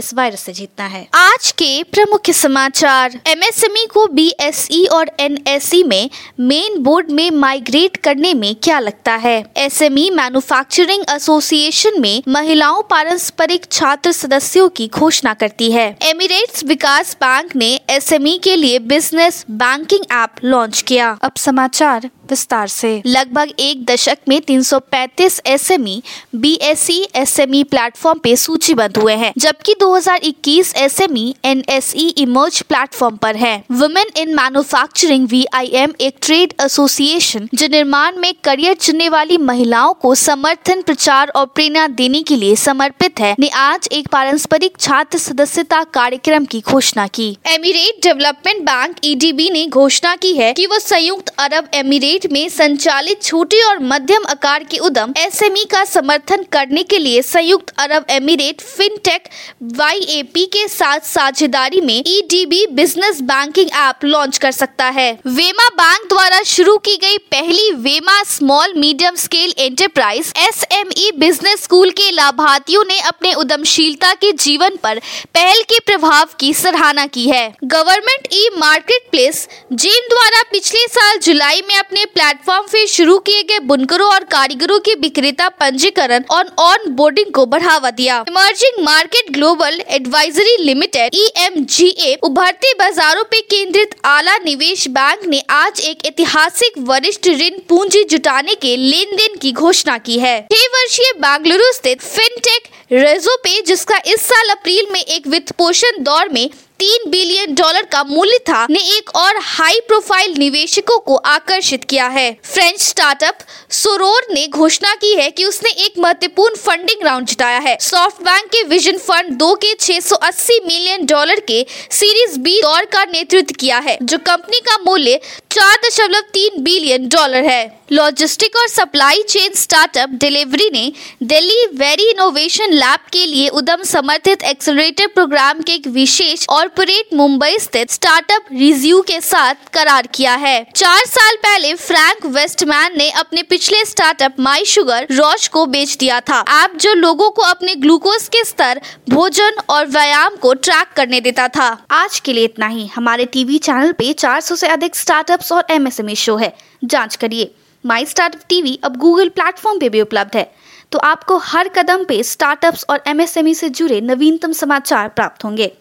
इस वायरस से जीतना है। आज के प्रमुख समाचार एमएसएमई को बीएसई और एनएसई में मेन बोर्ड में माइग्रेट करने में क्या लगता है? एसएमई मैन्युफैक्चरिंग एसोसिएशन में महिलाओं पारस्परिक छात्र सदस्यों की घोषणा करती है। एमिरेट्स विकास बैंक ने एसएमई के लिए बिज़नेस बैंकिंग ऐप लॉन्च किया। अब समाचार। विस्तार से। लगभग एक दशक में 335 एसएमई बीएसई एसएमई प्लेटफॉर्म पे सूचीबद्ध हुए हैं जबकि 2021 एसएमई एनएसई इमर्ज प्लेटफॉर्म पर है। वुमेन इन मैन्युफैक्चरिंग वीआईएम एक ट्रेड एसोसिएशन जो निर्माण में करियर चुनने वाली महिलाओं को समर्थन प्रचार और प्रेरणा देने के लिए समर्पित है ने आज एक पारस्परिक छात्र सदस्यता कार्यक्रम की घोषणा की। एमिरेट डेवलपमेंट बैंक ईडीबी ने घोषणा की है कि वो संयुक्त अरब एमिरेट स्टेट में संचालित छोटे और मध्यम आकार के उद्यम एसएमई का समर्थन करने के लिए संयुक्त अरब एमिरेट फिनटेक वाईएपी के साथ साझेदारी में EDB business banking app launch कर सकता है। वेमा बैंक द्वारा शुरू की गई पहली वेमा small medium scale enterprise SME business school के लाभार्थियों ने अपने उद्यमशीलता के जीवन पर पहल के प्रभाव की सराहना की है। Government e market place GeM द्वारा पिछले साल जुलाई में अपने प्लेटफॉर्म पे शुरू किए गए बुनकरों और कारीगरों की विक्रेता पंजीकरण और ऑन बोर्डिंग को बढ़ावा दिया। Emerging market global advisory limited ई उभरते बाजारों पे केंद्रित आला निवेश बैंक ने आज एक ऐतिहासिक वरिष्ठ ऋण पूंजी जुटाने के लेन देन की घोषणा की है। छह वर्षीय बेंगलुरु स्थित फिनटेक रेजो पे, जिसका इस साल अप्रैल में एक वित्त पोषण दौर में तीन बिलियन डॉलर का मूल्य था, ने एक और हाई प्रोफ़ाइल निवेशकों को आकर्षित किया है। फ्रेंच स्टार्टअप सोरोर ने घोषणा की है कि उसने एक महत्वपूर्ण फंडिंग राउंड जिताया है। सॉफ्ट बैंक के विजन फंड दो के 680 मिलियन डॉलर के सीरीज़ बी दौर का नेतृत्व किया है, जो कंपनी का मूल्य चार दशमलव तीन बिलियन डॉलर है। लॉजिस्टिक और सप्लाई चेन स्टार्टअप डिलीवरी ने दिल्ली वेरी इनोवेशन लैब के लिए उदम समर्थित एक्सलरेटर प्रोग्राम के एक विशेष कॉरपोरेट मुंबई स्थित स्टार्टअप रिज्यू के साथ करार किया है। चार साल पहले फ्रैंक वेस्टमैन ने अपने पिछले स्टार्टअप माई शुगर रॉच को बेच दिया था। ऐप जो लोगों को अपने ग्लूकोज के स्तर, भोजन और व्यायाम को ट्रैक करने देता था। आज के लिए इतना ही। हमारे टीवी चैनल पे 400 से अधिक स्टार्टअप्स और एमएसएमई शो है। जाँच करिए। माई स्टार्टअप टीवी अब गूगल प्लेटफॉर्म पे भी उपलब्ध है। तो आपको हर कदम पे स्टार्टअप्स और एमएसएमई से जुड़े नवीनतम समाचार प्राप्त होंगे।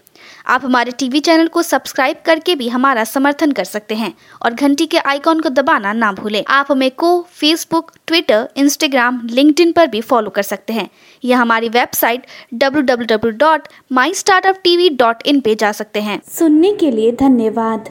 आप हमारे टीवी चैनल को सब्सक्राइब करके भी हमारा समर्थन कर सकते हैं और घंटी के आइकॉन को दबाना ना भूलें। आप हमें को फेसबुक ट्विटर इंस्टाग्राम लिंक्डइन पर भी फॉलो कर सकते हैं। या हमारी वेबसाइट www.mystartuptv.in पे जा सकते हैं। सुनने के लिए धन्यवाद।